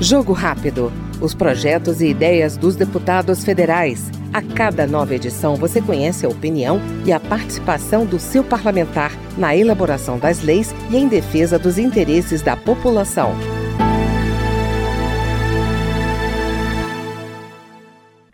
Jogo Rápido. Os projetos e ideias dos deputados federais. A cada nova edição, você conhece a opinião e a participação do seu parlamentar na elaboração das leis e em defesa dos interesses da população.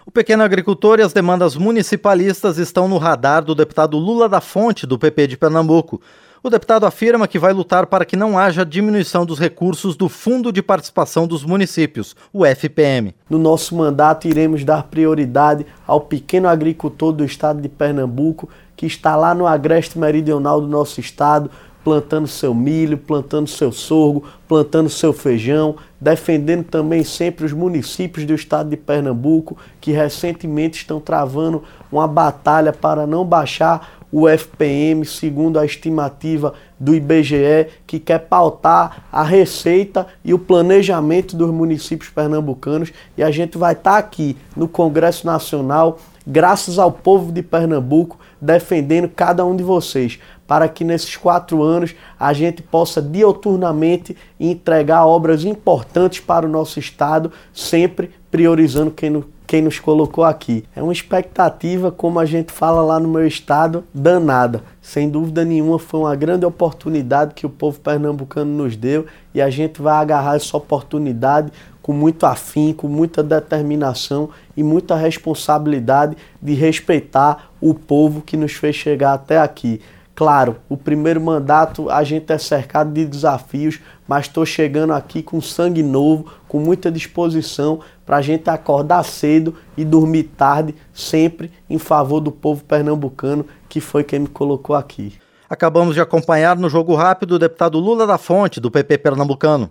O pequeno agricultor e as demandas municipalistas estão no radar do deputado Lula da Fonte, do PP de Pernambuco. O deputado afirma que vai lutar para que não haja diminuição dos recursos do Fundo de Participação dos Municípios, o FPM. No nosso mandato, iremos dar prioridade ao pequeno agricultor do estado de Pernambuco, que está lá no agreste meridional do nosso estado, plantando seu milho, plantando seu sorgo, plantando seu feijão, defendendo também sempre os municípios do estado de Pernambuco, que recentemente estão travando uma batalha para não baixar o FPM, segundo a estimativa do IBGE, que quer pautar a receita e o planejamento dos municípios pernambucanos. E a gente vai estar tá aqui no Congresso Nacional, graças ao povo de Pernambuco, defendendo cada um de vocês, para que nesses quatro anos a gente possa dioturnamente entregar obras importantes para o nosso Estado, sempre priorizando quem no quem nos colocou aqui. É uma expectativa, como a gente fala lá no meu estado, danada. Sem dúvida nenhuma, foi uma grande oportunidade que o povo pernambucano nos deu e a gente vai agarrar essa oportunidade com muito afim, com muita determinação e muita responsabilidade de respeitar o povo que nos fez chegar até aqui. Claro, o primeiro mandato a gente é cercado de desafios, mas estou chegando aqui com sangue novo, com muita disposição para a gente acordar cedo e dormir tarde, sempre em favor do povo pernambucano, que foi quem me colocou aqui. Acabamos de acompanhar no Jogo Rápido o deputado Lula da Fonte, do PP Pernambucano.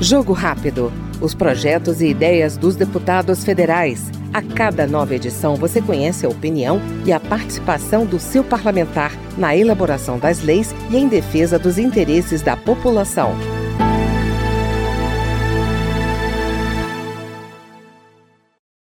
Jogo Rápido. Os projetos e ideias dos deputados federais a cada nova edição, você conhece a opinião e a participação do seu parlamentar na elaboração das leis e em defesa dos interesses da população.